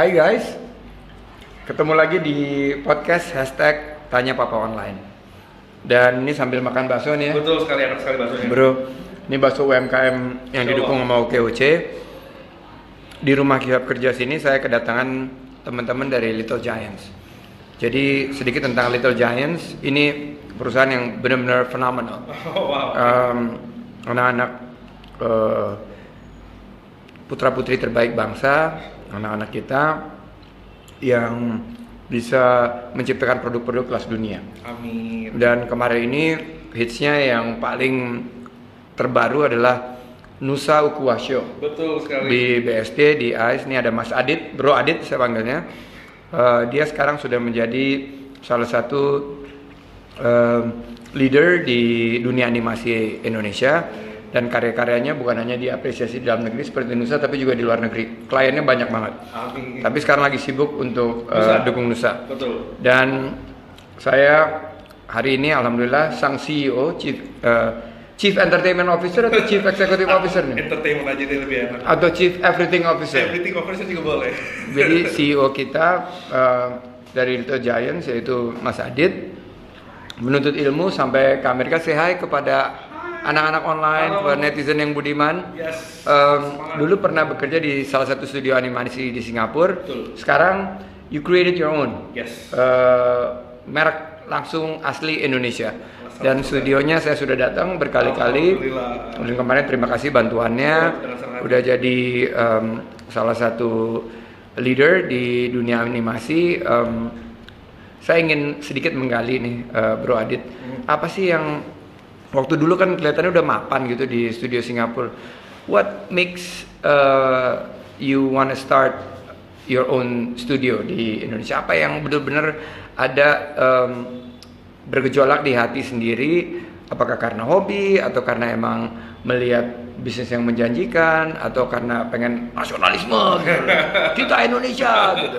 Hai guys, ketemu lagi di podcast hashtag Tanya Papa Online. Dan ini sambil makan bakso nih ya. Betul sekali, enak sekali baksonya. Bro, ini bakso UMKM yang didukung sama OKOC. Di rumah kitab kerja sini saya kedatangan teman-teman dari Little Giants. Jadi sedikit tentang Little Giants, ini perusahaan yang benar-benar fenomenal. Oh, wow. Em, anak-anak eh, putra-putri terbaik bangsa, anak-anak kita yang bisa menciptakan produk-produk kelas dunia. Amin. Dan kemarin ini hitsnya yang paling terbaru adalah Nusa Ukuwasyo Betul sekali. di BSD di AIS ini ada Mas Adit, Bro Adit saya panggilnya. Eh, dia sekarang sudah menjadi salah satu em, leader di dunia animasi Indonesia dan karya-karyanya bukan hanya diapresiasi di dalam negeri seperti Nusa tapi juga di luar negeri. Kliennya banyak banget. Amin. Tapi sekarang lagi sibuk untuk eh, Nusa. dukung Nusa. Betul. Dan saya hari ini alhamdulillah sang CEO Chief eh, Chief Entertainment Officer atau Chief Executive Officer nih? Entertainment aja deh lebih enak. Atau Chief Everything Officer. Everything officer juga boleh. Jadi CEO kita eh, dari Little Giants yaitu Mas Adit menuntut ilmu sampai ke Amerika say hi kepada anak-anak online, Halo. netizen yang budiman. Yes. Semangat. dulu pernah bekerja di salah satu studio animasi di Singapura. Betul. Sekarang you created your own. Yes. Eh, merek langsung asli Indonesia. Dan studionya saya sudah datang berkali-kali. Dan kemarin terima kasih bantuannya. Udah jadi em, salah satu leader di dunia animasi. Em, saya ingin sedikit menggali nih, eh, Bro Adit. Hmm. Apa sih yang waktu dulu kan kelihatannya udah mapan gitu di studio Singapura. What makes uh, you wanna start your own studio di Indonesia? Apa yang benar-benar ada em, bergejolak di hati sendiri? Apakah karena hobi atau karena emang melihat bisnis yang menjanjikan atau karena pengen nasionalisme gitu. kita Indonesia gitu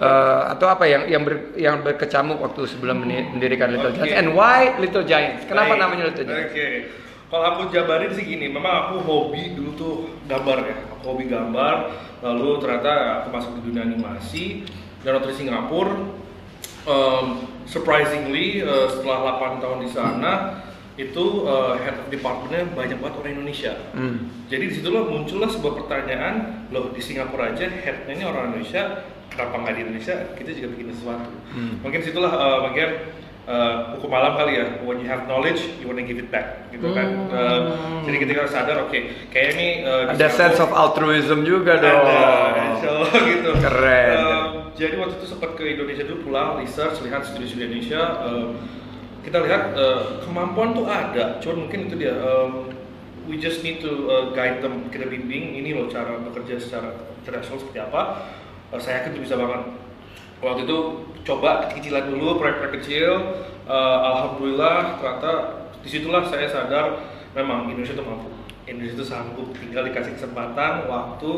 Eh, atau apa yang yang ber- yang berkecamuk waktu sebelum mendirikan Little Giants Oke. and why Little Giants kenapa Baik. namanya Little Giants Oke. Kalau aku jabarin sih gini, memang aku hobi dulu tuh gambar ya. Aku hobi gambar, lalu ternyata aku masuk di dunia animasi dan waktu di Singapura um, surprisingly uh, setelah 8 tahun di sana itu uh, head of departmentnya banyak banget orang Indonesia. Hmm. Jadi di situlah muncullah sebuah pertanyaan, loh di Singapura aja headnya ini orang Indonesia, kenapa nggak di Indonesia? Kita juga bikin sesuatu. Hmm. Mungkin situlah uh, bagian uh, hukum alam kali ya. When you have knowledge, you wanna give it back, gitu kan. Hmm. Uh, jadi ketika sadar, oke, kayak ini uh, ada sense of altruism juga dong ada, gitu. Keren. Um, jadi waktu itu sempat ke Indonesia dulu pulang research lihat studi-studi Indonesia. um, kita lihat uh, kemampuan tuh ada, cuman mungkin itu dia. um, we just need to uh, guide them, kita bimbing ini loh cara bekerja secara internasional seperti apa. Uh, saya yakin itu bisa banget. Waktu itu coba kecil-kecilan dulu proyek-proyek kecil. Uh, Alhamdulillah ternyata di situlah saya sadar memang Indonesia tuh mampu. Indonesia itu sanggup tinggal dikasih kesempatan, waktu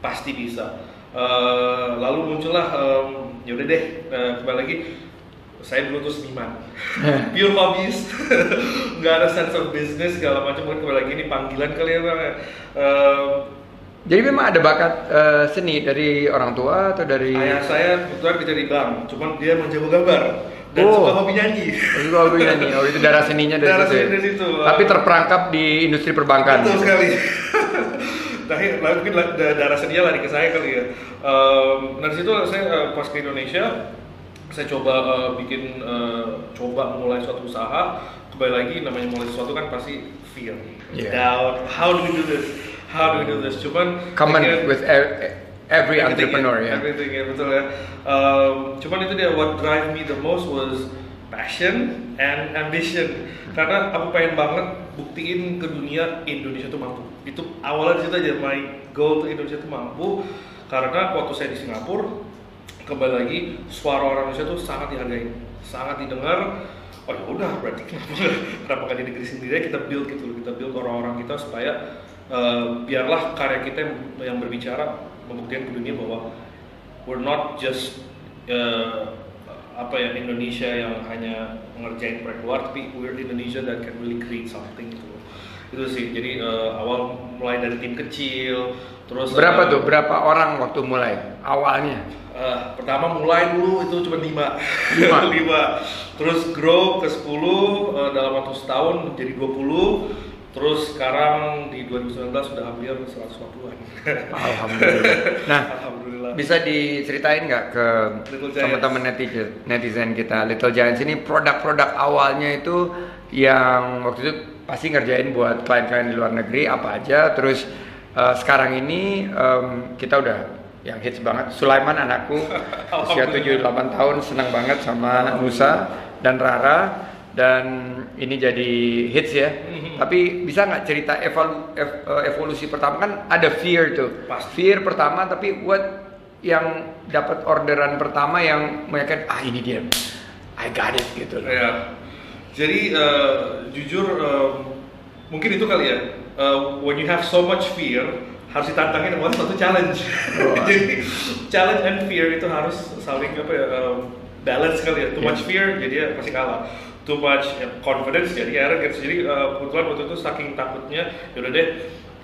pasti bisa. Eh, lalu muncullah em, ya udah deh eh, kembali lagi saya dulu tuh seniman pure hobbies nggak ada sense of business segala macam mungkin kembali lagi ini panggilan kali ya bang. Em, jadi memang ada bakat eh, seni dari orang tua atau dari ayah saya kebetulan kerja di bank cuman dia menjago gambar dan Oh. suka hobi nyanyi Oh, itu hobi nyanyi. Oh, itu darah seninya dari Darah situ. ya? seni dari situ. Tapi terperangkap di industri perbankan. Betul sekali. Tapi mungkin darah seninya lari ke saya kali ya. Um, dari situ saya eh, pas ke Indonesia, saya coba eh, bikin, eh, coba mulai suatu usaha. Kembali lagi namanya mulai sesuatu kan pasti fear, Yeah. doubt. How do we do this? How do we do this? Cuman Common akhirnya- with every entrepreneur ya, ya. Everything ya betul ya. Um, cuman itu dia what drive me the most was passion and ambition. Karena aku pengen banget buktiin ke dunia Indonesia tuh mampu. Itu awalnya situ aja my goal tuh Indonesia tuh mampu. Karena waktu saya di Singapura kembali lagi suara orang Indonesia tuh sangat dihargai, sangat didengar. Oh ya udah berarti kenapa kenapa nggak di negeri sendiri kita build gitu kita build orang-orang kita supaya eh, biarlah karya kita yang, yang berbicara membuktikan ke dunia bahwa we're not just uh, apa ya Indonesia yang hanya mengerjain proyek luar tapi we're Indonesia that can really create something gitu. Itu sih. Jadi uh, awal mulai dari tim kecil terus berapa uh, tuh? Berapa orang waktu mulai? Awalnya? Uh, pertama mulai dulu itu cuma 5 Lima. 5 terus grow ke 10 uh, dalam waktu setahun menjadi 20 terus sekarang di 2019 sudah hampir 150-an alhamdulillah. Nah Alhamdulillah. bisa diceritain nggak ke teman-teman netizen netizen kita? Little Giants ini produk-produk awalnya itu yang waktu itu pasti ngerjain buat klien-klien di luar negeri apa aja. Terus uh, sekarang ini um, kita udah yang hits banget. Sulaiman anakku usia 7-8 tahun senang banget sama Nusa dan Rara. Dan ini jadi hits ya. Mhm. tapi bisa nggak cerita evalu- ev- eh, evolusi pertama? Kan ada fear tuh. Pasti. fear pertama tapi what yang dapat orderan pertama yang meyakinkan ah ini dia. I got it gitu loh. Jadi eh, jujur eh, mungkin itu kali ya. Eh, when you have so much fear harus ditantangin dengan satu challenge. Jadi challenge and fear itu harus saling apa ya eh, balance kali ya. Too much Iya. fear jadi ya pasti kalah. Too much ya, confidence jadi arrogance. Jadi eh, kebetulan waktu itu saking takutnya yaudah deh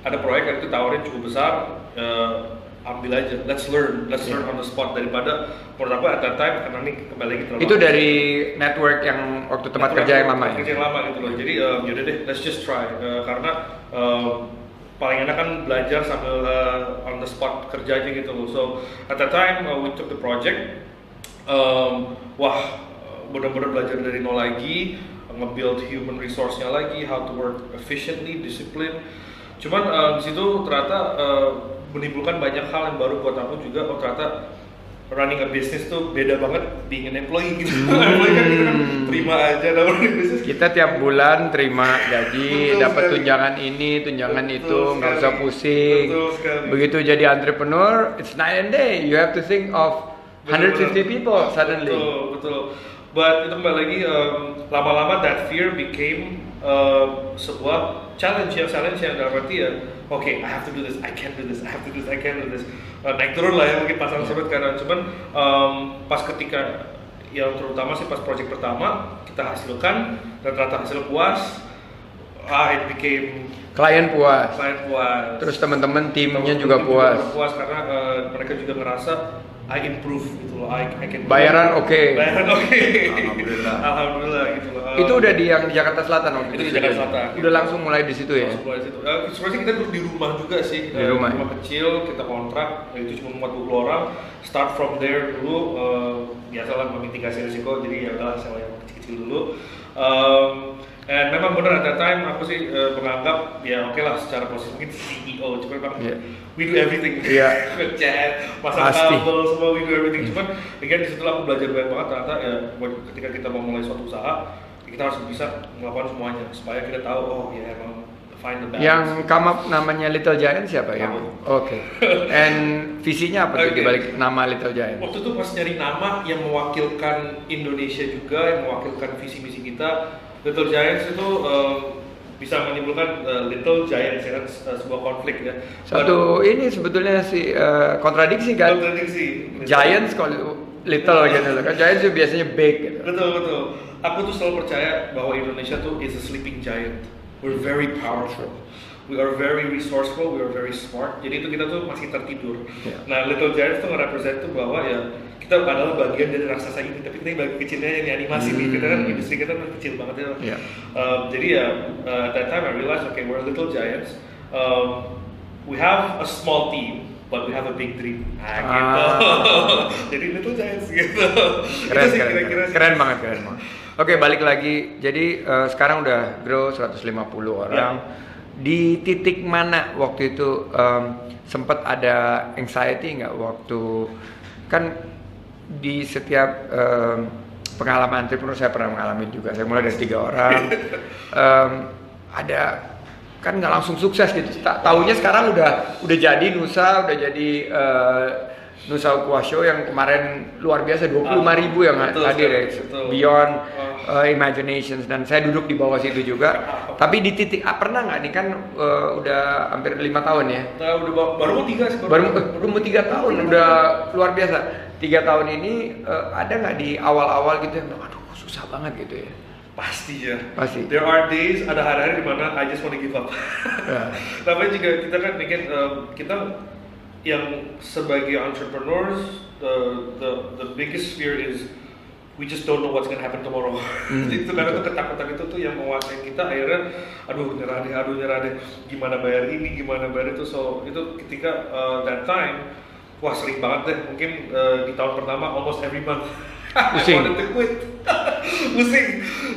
ada proyek yang itu tawarin cukup besar eh, ambil aja. Let's learn. Let's learn Iya. on the spot. Daripada menurut aku at that time karena ini kembali lagi terlalu itu dari network yang waktu tempat Network kerja yang lama ya? kerja yang lama gitu loh. Jadi um, yaudah deh let's just try. Uh, karena um, paling enak kan belajar sambil uh, on the spot kerja aja gitu loh. So at that time uh, we took the project. Um, wah benar-benar belajar dari nol lagi nge-build human resource-nya lagi how to work efficiently disiplin cuman uh, di situ ternyata uh, menimbulkan banyak hal yang baru buat aku juga. Oh ternyata running a business tuh beda banget being an employee gitu. Employee kan kita kan terima aja dalam running business. Kita tiap bulan terima gaji Betul dapat tunjangan ini tunjangan Betul itu nggak usah pusing. Betul sekali. begitu jadi entrepreneur it's night and day. You have to think of 150 Betul-betul. people suddenly. Betul, betul. But itu kembali lagi um, lama-lama that fear became uh, sebuah challenge yang challenge yang dalam arti ya, oke, I have to do this, I can't do this, I have to do this, I can't do this. Uh, naik turun lah ya mungkin pasang Yeah. surut karena cuman um, pas ketika yang terutama sih pas project pertama kita hasilkan dan ternyata hasil puas, ah it became klien puas client puas. terus teman-teman timnya juga puas puas karena uh, mereka juga ngerasa I improve gitu loh, I, I can Bayaran oke. Bayaran oke. Alhamdulillah. Alhamdulillah gitu loh. itu udah di yang di Jakarta Selatan waktu Itu di studio? Jakarta Selatan. udah langsung mulai di situ ya Langsung mulai situ. Eh, sebenarnya kita duduk di rumah juga sih. Di Eh, rumah. Rumah kecil, kita kontrak, itu cuma muat 20 orang. Start from there dulu, eh, biasalah memitigasi risiko, jadi ya udahlah sewa yang kecil-kecil dulu. Um, and memang benar at that time aku sih eh, menganggap ya oke lah secara posisi mungkin CEO, cuma memang Iya. we do everything. Iya. Ngechat, pasang Pasti. kabel, semua we do everything. Cuman again di situ aku belajar banyak banget ternyata ya ketika kita mau mulai suatu usaha kita harus bisa melakukan semuanya supaya kita tahu oh ya emang find the balance. yang come up namanya Little Giant siapa Aku. oke and visinya apa tuh Oke. dibalik nama Little Giant Waktu itu pas nyari nama yang mewakilkan Indonesia juga, yang mewakilkan visi misi kita, Little Giants itu eh, bisa menimbulkan eh, Little Giants ya kan eh, sebuah konflik ya. satu ini sebetulnya si eh, kontradiksi kan kontradiksi. Giants kalau little gitu loh kan Giants itu biasanya big gitu Betul betul. Aku tuh selalu percaya bahwa Indonesia tuh is a sleeping giant. We're very powerful. We are very resourceful. We are very smart. Jadi itu kita tuh masih tertidur. Yeah. Nah, Little Giants tuh nge-represent tuh bahwa ya kita adalah bagian dari raksasa ini, tapi kita bagian kecilnya yang animasi nih. Kita kan Hmm. industri kita kan kecil banget ya. Yeah. Um, jadi ya uh, at that time I realized okay we're Little Giants. Um, we have a small team. But we have a big dream. Nah, gitu. Ah. Jadi Little Giants gitu. keren itu sih keren kira-kira keren, keren banget keren banget oke balik lagi jadi eh, sekarang udah grow 150 orang Ya. di titik mana waktu itu em, sempat ada anxiety nggak waktu kan di setiap em, pengalaman entrepreneur saya pernah mengalami juga. Saya mulai dari tiga orang. Em, ada kan nggak langsung sukses gitu. Ta tahunya sekarang udah udah jadi Nusa udah jadi eh, Nusa Ukhuwa Show yang kemarin luar biasa 25 ribu yang Betul hadir ya. betul. beyond uh, imaginations. Dan saya duduk di bawah situ juga. Tapi di titik ah, pernah nggak nih? Kan uh, udah hampir lima tahun ya. Nah, udah ba- baru mau tiga sih baru eh, baru mau tiga tahun. Udah luar biasa tiga tahun ini uh, ada nggak di awal-awal gitu yang aduh susah banget gitu ya pasti ya Pasti. there are days ada hari-hari di mana I just want to give up Ya. tapi juga kita kan bikin eh, kita yang sebagai entrepreneurs the the the biggest fear is we just don't know what's gonna happen tomorrow. Hmm, itu karena tuh ketakutan itu tuh yang menguasai kita akhirnya aduh nyerah deh, aduh nyerah deh, gimana bayar ini, gimana bayar itu. So itu ketika uh, that time wah sering banget deh mungkin uh, di tahun pertama almost every month Pusing. I to quit. Pusing.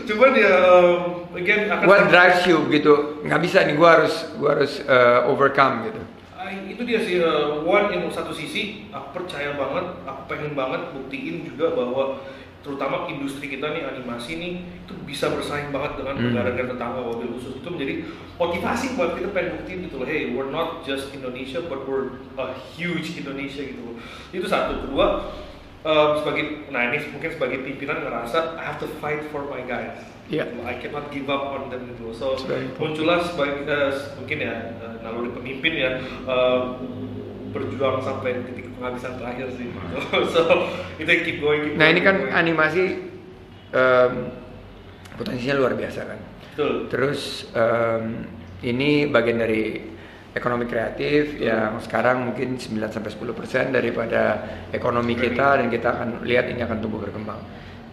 Cuman ya um, again akan What drives you gitu? Nggak bisa nih, gua harus gua harus uh, overcome gitu. Itu dia sih uh, one yang satu sisi aku percaya banget aku pengen banget buktiin juga bahwa terutama industri kita nih animasi nih itu bisa bersaing banget dengan Hmm. negara-negara tetangga wabil khusus itu menjadi motivasi buat kita pengen buktiin gitu loh hey we're not just Indonesia but we're a huge Indonesia gitu loh itu satu kedua um, sebagai nah ini mungkin sebagai pimpinan ngerasa I have to fight for my guys Iya. Gitu. I cannot give up on them gitu loh. so muncullah sebagai eh, mungkin ya eh, naluri pemimpin ya eh, berjuang sampai titik penghabisan terakhir sih gitu. so itu yang keep going keep Nah going, ini kan going. animasi em, potensinya luar biasa kan. betul Terus em, ini bagian dari ekonomi kreatif yang sekarang mungkin 9 sampai 10% daripada ekonomi kita dan kita akan lihat ini akan tumbuh berkembang.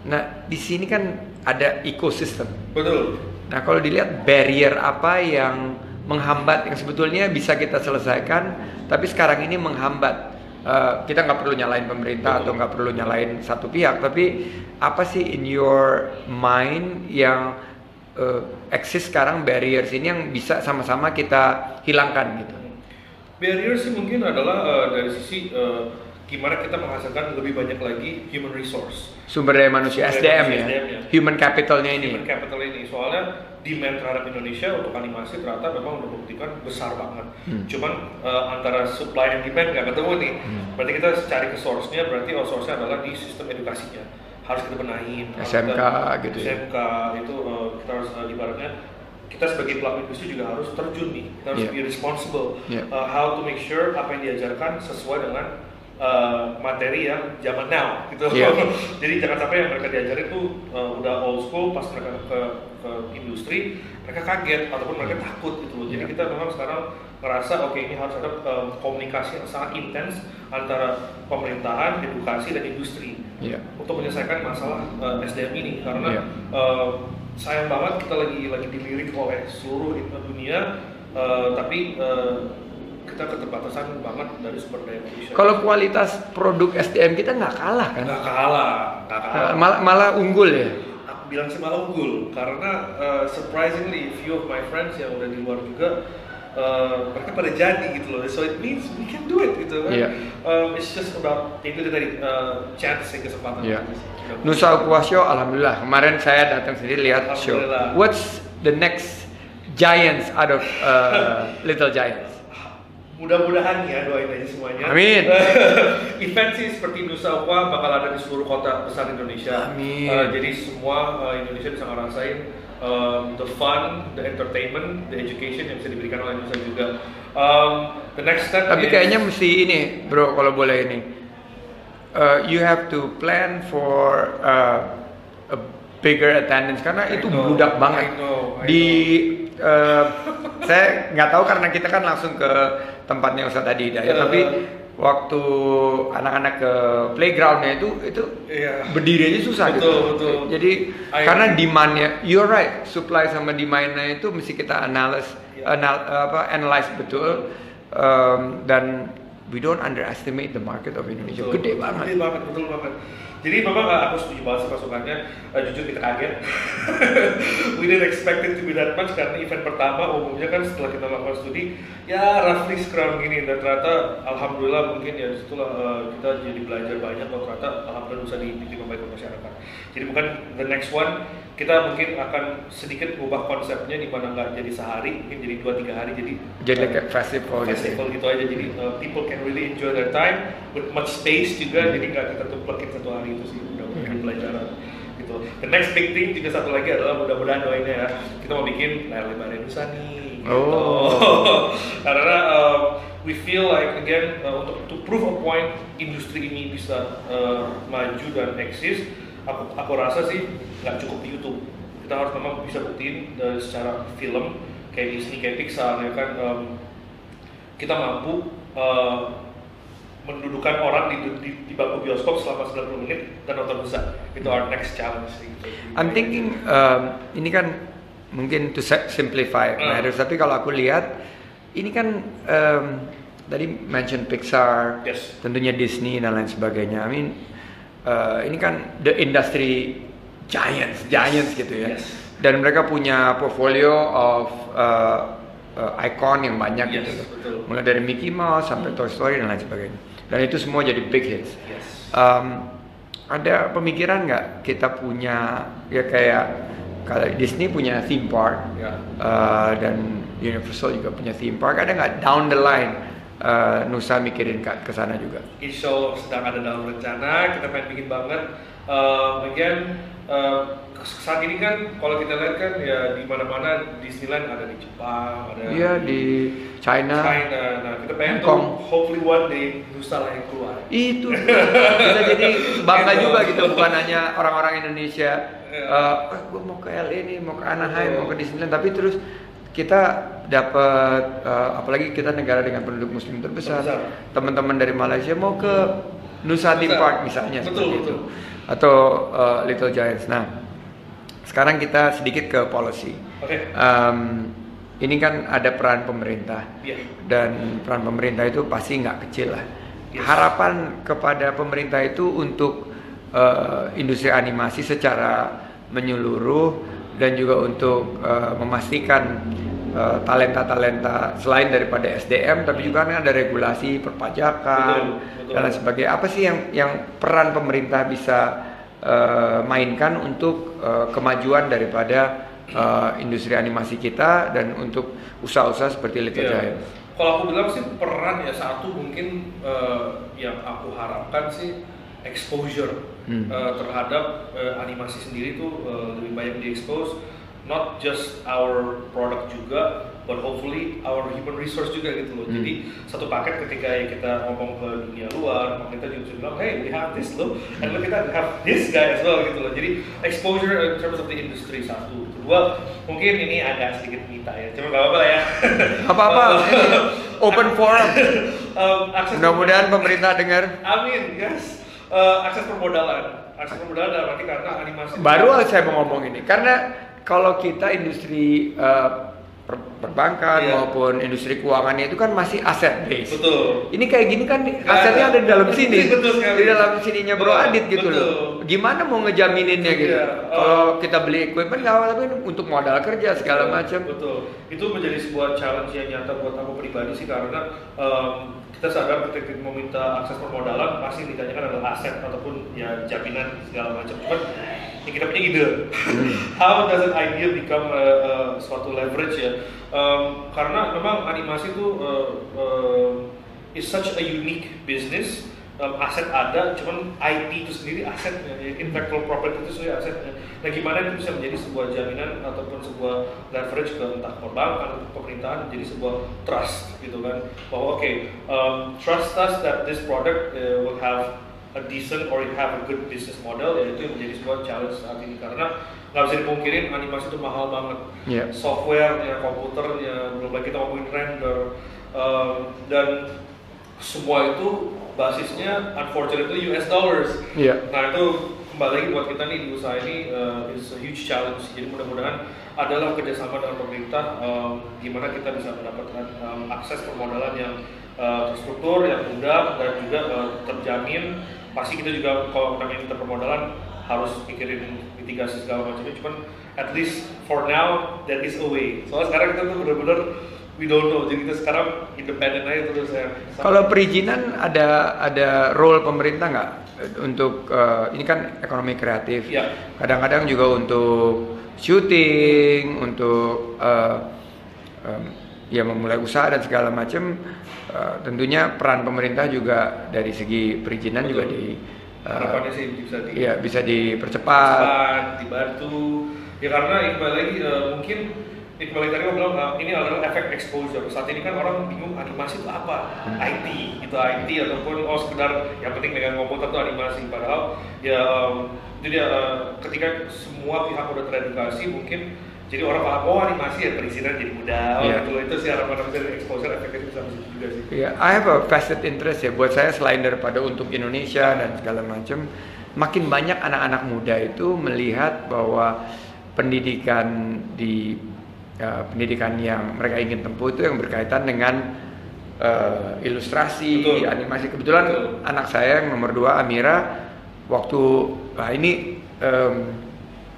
Nah, di sini kan ada ekosistem. betul Nah, kalau dilihat barrier apa yang menghambat yang sebetulnya bisa kita selesaikan, tapi sekarang ini menghambat. Eh, kita nggak perlu nyalain pemerintah Betul. atau nggak perlu nyalain satu pihak, tapi apa sih in your mind yang eh, eksis sekarang barriers ini yang bisa sama-sama kita hilangkan gitu? barrier sih mungkin adalah eh, dari sisi eh, gimana kita menghasilkan lebih banyak lagi human resource Sumber daya manusia Sumber daya SDM manusia, ya, SDM ya. human capitalnya ini. human capital ini soalnya demand terhadap Indonesia untuk animasi ternyata memang udah membuktikan besar banget. Hmm. Cuman eh, antara supply and demand nggak ketemu nih. Hmm. Berarti kita cari ke source-nya, berarti oh source-nya adalah di sistem edukasinya. Harus kita benahin. SMK kita- gitu ya. SMK itu eh, kita harus eh, ibaratnya kita sebagai pelaku industri juga harus terjun nih. Kita harus Yeah. be responsible. Yeah. Uh, how to make sure apa yang diajarkan sesuai dengan uh, materi yang zaman now gitu. Yeah. Jadi jangan sampai yang mereka diajarin tuh uh, udah old school pas mereka ke, ke industri mereka kaget ataupun mereka takut gitu loh. Jadi Yeah. kita memang sekarang ngerasa oke ini harus ada um, komunikasi yang sangat intens antara pemerintahan, edukasi dan industri Iya. untuk menyelesaikan masalah uh, SDM ini karena Iya. uh, sayang banget kita lagi lagi dilirik oleh seluruh dunia uh, tapi uh, kita keterbatasan banget dari sumber daya manusia. Kalau kualitas produk SDM kita nggak kalah kan? nggak kalah, nggak kalah. Malah, malah unggul ya. Bilang sih malah unggul karena uh, surprisingly few of my friends yang udah di luar juga uh, mereka pada jadi gitu loh. So it means we can do it gitu kan. Iya. Um, it's just about ya itu tadi uh, chance ya kesempatan. Iya. Udah- Nusa Aqua Show, alhamdulillah. Kemarin saya datang sendiri lihat show. What's the next giants out of uh, Little Giants? Mudah-mudahan ya doain aja semuanya. Amin. Event sih seperti Nusa Aqua bakal ada di seluruh kota besar Indonesia. Amin. Uh, jadi semua uh, Indonesia bisa ngerasain um, the fun, the entertainment, the education yang bisa diberikan oleh Nusa juga. Um, the next step. Tapi is- kayaknya mesti ini, bro, kalau boleh ini. Uh, you have to plan for uh, a bigger attendance karena I itu know, bludak banget. I know, I Di uh, saya nggak tahu karena kita kan langsung ke tempatnya Ustadz Adi Hidayat, Uh. tapi waktu anak-anak ke playgroundnya itu itu Iya. berdiri aja susah Betul, gitu. betul. Jadi I- karena demandnya, you're right, supply sama demandnya itu mesti kita analyze, Iya. anal, apa, analyze betul Um, dan we don't underestimate the market of Indonesia. Betul. Gede banget. Gede banget, betul banget. Jadi memang uh, aku setuju banget sih masukannya. Uh, jujur kita kaget. We didn't expect it to be that much karena event pertama umumnya kan setelah kita melakukan studi ya roughly sekarang gini dan ternyata alhamdulillah mungkin ya di situlah uh, kita jadi belajar banyak bahwa ternyata alhamdulillah bisa diterima baik oleh masyarakat. Jadi bukan the next one kita mungkin akan sedikit ubah konsepnya di mana nggak jadi sehari mungkin jadi dua tiga hari jadi Jadi kayak festival gitu. festival gitu aja jadi uh, people can really enjoy their time with much space juga jadi nggak kita tumpekin satu hari itu sih udah jadi pelajaran gitu the next big thing juga satu lagi adalah mudah-mudahan doainnya ya kita mau bikin layar lebar Indonesia nih gitu. Oh. karena uh, we feel like again uh, untuk to prove a point industri ini bisa uh, maju dan eksis aku aku rasa sih nggak cukup di YouTube kita harus memang bisa buktiin dari secara film kayak Disney kayak Pixar ya kan em, kita mampu eh, mendudukan orang di, di, di bangku bioskop selama 90 menit dan nonton besar itu our next challenge sih. I'm thinking um, ini kan mungkin to si- simplify Hmm. matters, tapi kalau aku lihat ini kan um, tadi mention Pixar, Yes. tentunya Disney dan lain sebagainya. I mean uh, ini kan the industry giants, giants gitu ya. Yes. Dan mereka punya portfolio of uh, uh, icon yang banyak Yes, gitu. betul. Mulai dari Mickey Mouse sampai Toy Story dan lain sebagainya. Dan itu semua jadi big hits. Yes. Um, ada pemikiran nggak kita punya ya kayak kalau Disney punya theme park Ya. uh, dan Universal juga punya theme park ada nggak down the line uh, Nusa mikirin ke, ke sana juga Insya Allah sedang ada dalam rencana, kita pengen bikin banget. Uh, again, uh, saat ini kan kalau kita lihat kan ya di mana-mana Disneyland ada di Jepang, ada iya di China China. Nah, kita pengen Hong Kong. tuh hopefully one day Nusa lah yang keluar. itu kita jadi bangga juga gitu bukan hanya orang-orang Indonesia Iya. uh, gue mau ke LA nih mau ke Anaheim mau ke Disneyland tapi terus kita dapat uh, apalagi kita negara dengan penduduk muslim terbesar teman-teman dari Malaysia mau ke Nusa Nusa. Park misalnya Betul, seperti betul. itu atau uh, Little Giants nah sekarang kita sedikit ke policy Oke. Um, ini kan ada peran pemerintah Iya. dan peran pemerintah itu pasti nggak kecil lah. Yes. Harapan kepada pemerintah itu untuk uh, industri animasi secara menyeluruh dan juga untuk uh, memastikan talenta-talenta selain daripada SDM tapi juga kan ada regulasi perpajakan Betul, betul. dan sebagainya. Apa sih yang yang peran pemerintah bisa uh, mainkan untuk uh, kemajuan daripada uh, industri animasi kita dan untuk usaha-usaha seperti Little Iya. Giants? Kalau aku bilang sih peran ya satu mungkin eh, yang aku harapkan sih exposure Hmm. eh, terhadap eh, animasi sendiri tuh eh, lebih banyak diekspos not just our product juga but hopefully our human resource juga gitu loh Hmm. jadi satu paket ketika kita ngomong ke dunia luar kita juga bilang hey we have this loh and look kita have this guy as well gitu loh jadi exposure in terms of the industry satu kedua mungkin ini agak sedikit minta ya cuma gak apa-apa lah ya Apa-apa, open forum. Um, Mudah-mudahan pemerintah dengar. Amin, yes. Uh, akses permodalan, akses permodalan dalam arti karena animasi. Baru saya mau ngomong ini karena kalau kita industri uh, per- perbankan Iya. maupun industri keuangannya itu kan masih aset base. Betul. Ini kayak gini kan Nggak asetnya ada. ada di dalam sini, Betul sekali. di dalam sininya Bro Betul, Adit gitu betul. loh. Gimana mau ngejamininnya gitu? Iya, Kalau oh. kita beli equipment nggak apa tapi untuk modal kerja segala Betul, macam. Betul. Itu menjadi sebuah challenge yang nyata buat aku pribadi sih karena um, kita sadar ketika kita meminta akses permodalan pasti yang ditanyakan adalah aset ataupun ya jaminan segala macam. Cuman ya kita punya ide. How does that idea become uh, uh, suatu leverage ya? Um, karena memang animasi itu uh, uh, is such a unique business. Um, aset ada, cuman IP itu sendiri asetnya, ya, intellectual property itu sendiri asetnya. Nah, gimana itu bisa menjadi sebuah jaminan ataupun sebuah leverage ke entah perbankan atau pemerintahan menjadi sebuah trust gitu kan, bahwa oke um, trust us that this product uh, will have a decent or it have a good business model, ya itu yang menjadi sebuah challenge saat ini karena nggak bisa dipungkirin animasi itu mahal banget Iya. softwarenya, komputernya, belum lagi kita ngomongin render um, dan semua itu basisnya unfortunately US dollars. Iya. Nah itu kembali lagi buat kita nih di usaha ini uh, is a huge challenge. Jadi mudah-mudahan adalah kerjasama dengan pemerintah um, gimana kita bisa mendapatkan um, akses permodalan yang uh, terstruktur, yang mudah dan juga uh, terjamin. Pasti kita juga kalau kita minta permodalan harus pikirin mitigasi segala macamnya. Cuman at least for now that is a way. Soalnya sekarang kita tuh benar-benar we don't know. Jadi kita sekarang independen aja terus ya. Kalau perizinan ada ada role pemerintah nggak untuk eh, ini kan ekonomi kreatif. Iya. Kadang-kadang juga untuk syuting, untuk eh, em, ya memulai usaha dan segala macam. eh, tentunya peran pemerintah juga dari segi perizinan juga Betul. di eh, harapannya sih bisa di Iya bisa dipercepat. cepat, dibantu. Ya karena kembali lagi eh, mungkin Iqbal tadi bilang uh, ini adalah efek exposure. Saat ini kan orang bingung animasi itu apa? Hmm. IT, itu IT ataupun oh sekedar yang penting dengan komputer itu animasi. Padahal ya um, jadi uh, ketika semua pihak udah teredukasi mungkin jadi orang paham oh animasi ya perizinan jadi mudah oh, Iya. gitu itu sih harapan aku dari exposure efeknya bisa bisa juga sih. Ya, I have a vested interest ya. Buat saya selain daripada untuk Indonesia dan segala macam, makin banyak anak-anak muda itu melihat bahwa pendidikan di uh, pendidikan yang mereka ingin tempuh itu yang berkaitan dengan uh, ilustrasi, Betul. animasi. Kebetulan Betul. anak saya yang nomor dua Amira waktu nah ini um,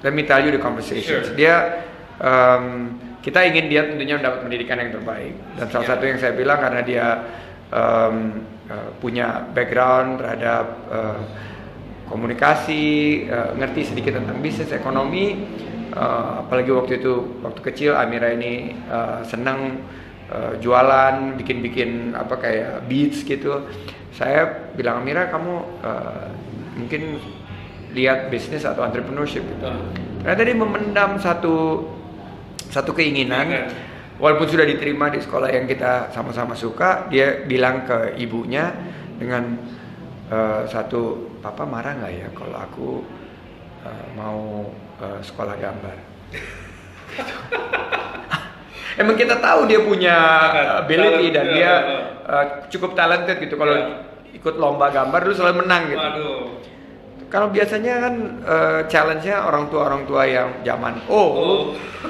let me tell you the conversation. Sure. Dia um, kita ingin dia tentunya mendapat pendidikan yang terbaik dan salah Yeah. satu yang saya bilang karena dia um, uh, punya background terhadap uh, komunikasi, uh, ngerti sedikit tentang bisnis ekonomi, uh, apalagi waktu itu waktu kecil Amira ini uh, senang uh, jualan, bikin-bikin apa kayak beats gitu. Saya bilang Amira kamu uh, mungkin lihat bisnis atau entrepreneurship gitu. Ah. Ternyata dia memendam satu satu keinginan walaupun sudah diterima di sekolah yang kita sama-sama suka dia bilang ke ibunya dengan eh, satu papa marah nggak ya kalau aku eh, mau eh, sekolah gambar Gitu. emang kita tahu dia punya ability dan Talent, dia eh, cukup talented gitu kalau Ya. ikut lomba gambar dulu selalu menang gitu Waduh. Kalau biasanya kan eh, challenge-nya orang tua orang tua yang zaman oh, Oh.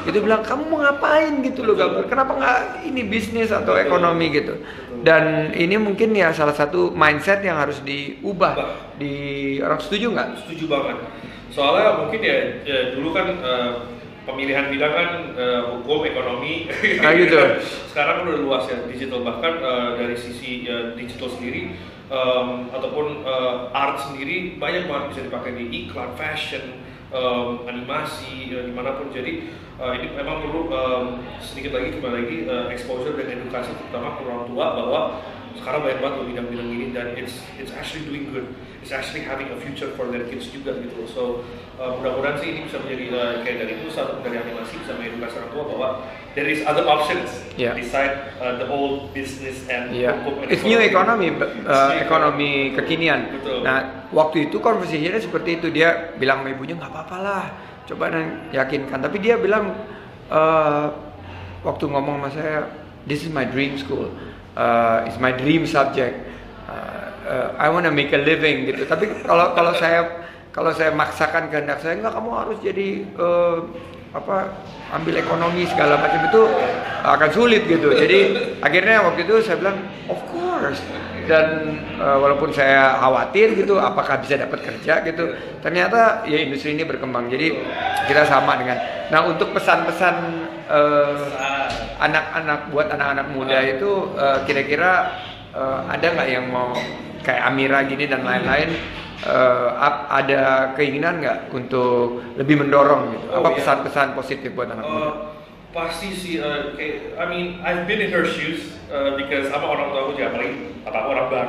itu bilang kamu mau ngapain gitu loh Betul. gambar kenapa nggak ini bisnis atau Betul. ekonomi gitu Betul. dan ini mungkin ya salah satu mindset yang harus diubah Ubah. di orang setuju nggak Setuju banget. Soalnya mungkin ya, ya dulu kan eh, pemilihan bidang kan eh, hukum, ekonomi. Ah, gitu. Sekarang udah luas ya digital bahkan eh, dari sisi ya, digital sendiri em, ataupun eh, art sendiri banyak banget bisa dipakai di iklan, fashion, em, animasi ya, di mana pun. Jadi eh, ini memang perlu em, sedikit lagi kembali lagi eh, exposure dan edukasi terutama ke orang tua bahwa sekarang banyak banget loh bidang-bidang ini dan it's it's actually doing good it's actually having a future for their kids juga gitu loh. so uh, mudah-mudahan sih ini bisa menjadi uh, kayak dari pusat atau dari animasi bisa mengedukasi orang tua bahwa there is other options Yeah. beside uh, the old business and Iya, hukum it's new economy, uh, ekonomi kekinian. Betul. Nah, waktu itu conversation-nya seperti itu dia bilang sama ibunya nggak apa-apa lah, coba dan yakinkan. Tapi dia bilang eh, waktu ngomong sama saya, this is my dream school, uh, it's my dream subject, Uh, uh, I wanna make a living gitu. Tapi kalau kalau saya kalau saya maksakan kehendak saya nggak kamu harus jadi eh, apa ambil ekonomi segala macam itu akan sulit gitu. Jadi akhirnya waktu itu saya bilang of course dan eh, walaupun saya khawatir gitu apakah bisa dapat kerja gitu ternyata ya industri ini berkembang jadi kita sama dengan nah untuk pesan-pesan eh, anak-anak buat anak-anak muda itu eh, kira-kira eh, ada nggak yang mau kayak Amira gini dan lain-lain ap- ada keinginan nggak untuk lebih mendorong gitu Oh, apa iya. pesan-pesan positif buat anak muda Uh, pasti sih, uh, kayak, I mean, I've been in her shoes uh, because sama orang tua aku juga apalagi apa orang bang.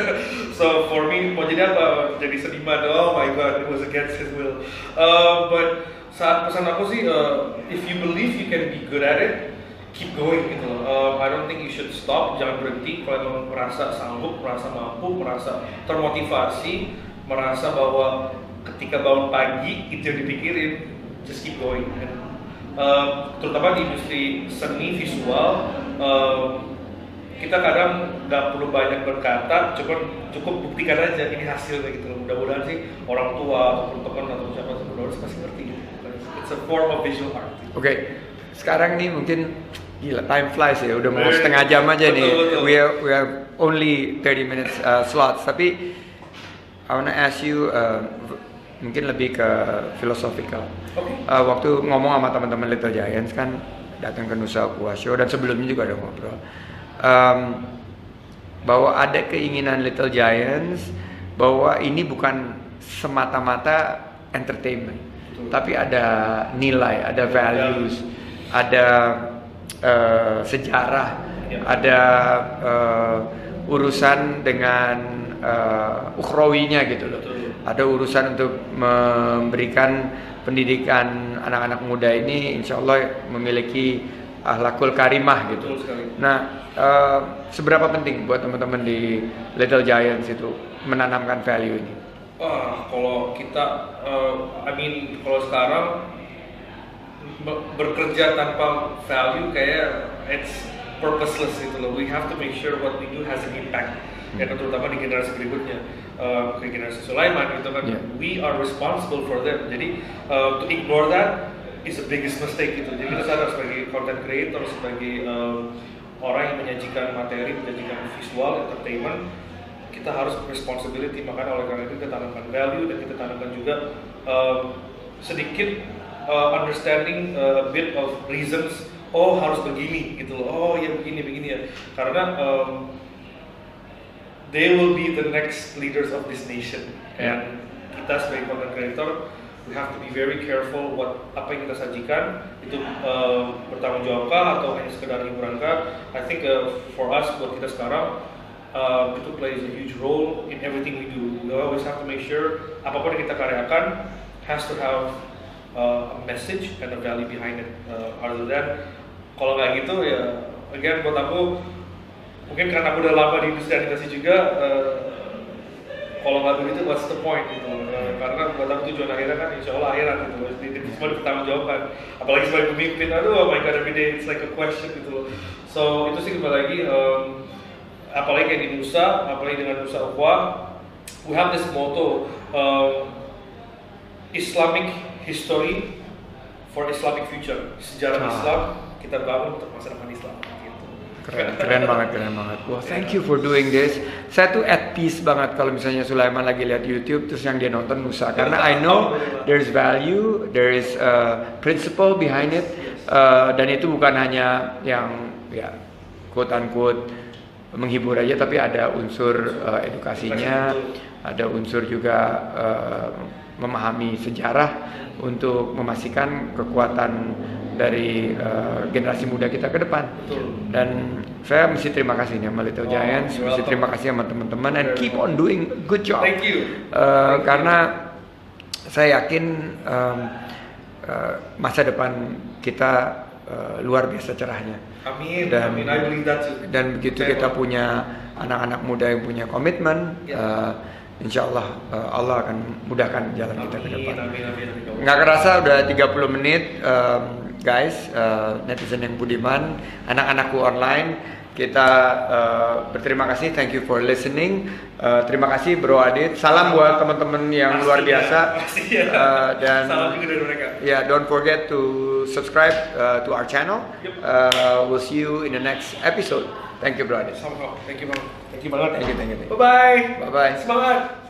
so for me, mau jadi apa? Jadi seniman? Oh my god, it was against his will. Uh, but saat pesan aku sih, uh, if you believe you can be good at it, keep going gitu loh. Uh, I don't think you should stop, jangan berhenti. Kalau emang merasa sanggup, merasa mampu, merasa termotivasi, merasa bahwa ketika bangun pagi itu yang dipikirin, just keep going. And, uh, terutama di industri seni visual, uh, kita kadang nggak perlu banyak berkata, cukup cukup buktikan aja ini hasilnya gitu loh. Mudah-mudahan sih orang tua ataupun teman atau siapa sebenarnya pasti ngerti gitu. It's a form of visual art. Oke, sekarang nih mungkin gila time flies ya, udah mau Eh, setengah jam aja nih. betul. We have, we have only 30 minutes uh, slots, tapi I wanna ask you uh, mungkin lebih ke philosophical. Oke. Uh, waktu ngomong sama teman-teman Little Giants kan datang ke Nusa Aqua Show dan sebelumnya juga ada ngobrol. Um, bahwa ada keinginan Little Giants bahwa ini bukan semata-mata entertainment, Betul. tapi ada nilai, ada values, ada eh, sejarah, Ya. ada eh, urusan dengan uh, ukhrawinya gitu loh. Betul. Ada urusan untuk memberikan pendidikan anak-anak muda ini, insya Allah memiliki ahlakul karimah gitu. Nah, uh, seberapa penting buat teman-teman di Little Giants itu menanamkan value ini? Ah, kalau kita, uh, I mean, kalau sekarang bekerja tanpa value kayak it's purposeless gitu loh. We have to make sure what we do has an impact. Ya, terutama di generasi berikutnya, uh, ke generasi Sulaiman gitu kan. Yeah. We are responsible for them. Jadi uh, to ignore that is the biggest mistake gitu. Jadi kita sadar sebagai content creator, sebagai um, orang yang menyajikan materi, menyajikan visual, entertainment, kita harus responsibility makanya oleh karena itu kita tanamkan value dan kita tanamkan juga um, sedikit uh, understanding uh, a bit of reasons oh harus begini gitu loh. Oh ya begini begini ya. Karena um, they will be the next leaders of this nation. And kita sebagai content creator we have to be very careful what apa yang kita sajikan. Itu uh, bertanggung jawabkah atau hanya sekedar hiburan-kah I think uh, for us buat kita sekarang uh, itu plays a huge role in everything we do. We always have to make sure apa pun yang kita karyakan has to have uh, a message and a value behind it. Uh, other than kalau nggak gitu ya, again buat aku mungkin karena aku udah lama di industri animasi juga. Uh, kalau nggak begitu what's the point gitu Uh, karena buat aku tujuan akhirnya kan insya Allah akhirat gitu Jadi, itu semua dipertanggung jawabkan apalagi sebagai pemimpin aduh oh my god every day it's like a question gitu so itu sih kembali lagi um, apalagi kayak di Nusa, apalagi dengan Nusa Ukhuwah, we have this motto um, Islamic history for Islamic future. Sejarah Ah. Islam kita bangun untuk masa depan Islam. Gitu. Keren, keren banget, keren banget. Wah, thank you for doing this. Saya tuh at peace banget kalau misalnya Sulaiman lagi lihat YouTube terus yang dia nonton Nusa karena I know there's value, there is a principle behind it Uh, dan itu bukan hanya yang ya quote unquote menghibur aja tapi ada unsur uh, edukasinya, ada unsur juga uh, memahami sejarah untuk memastikan kekuatan dari uh, generasi muda kita ke depan. Betul. Dan saya mesti terima kasih nih sama Little Oh, Giants, mesti welcome. terima kasih sama teman-teman and keep on doing good job. Thank you. Uh, Thank you. karena saya yakin um, uh, masa depan kita uh, luar biasa cerahnya. Amin. Dan- Amin. I believe that too. Dan begitu kita punya anak-anak muda yang punya komitmen, Ya. uh, insya Allah uh, Allah akan mudahkan jalan kita ke depan. Nggak kerasa udah 30 menit um, guys, uh, netizen yang budiman, anak-anakku online. Kita uh, berterima kasih, thank you for listening. Uh, terima kasih Bro Adit. Salam buat teman-teman yang luar ya, biasa. ya. Uh, dan Salam juga dari mereka. yeah, don't forget to subscribe uh, to our channel. Uh, we'll see you in the next episode. Thank you Bro Adit. Somehow. Thank you banget. Thank you banget. Thank you, thank you, thank you. Bye bye. Bye bye. Semangat.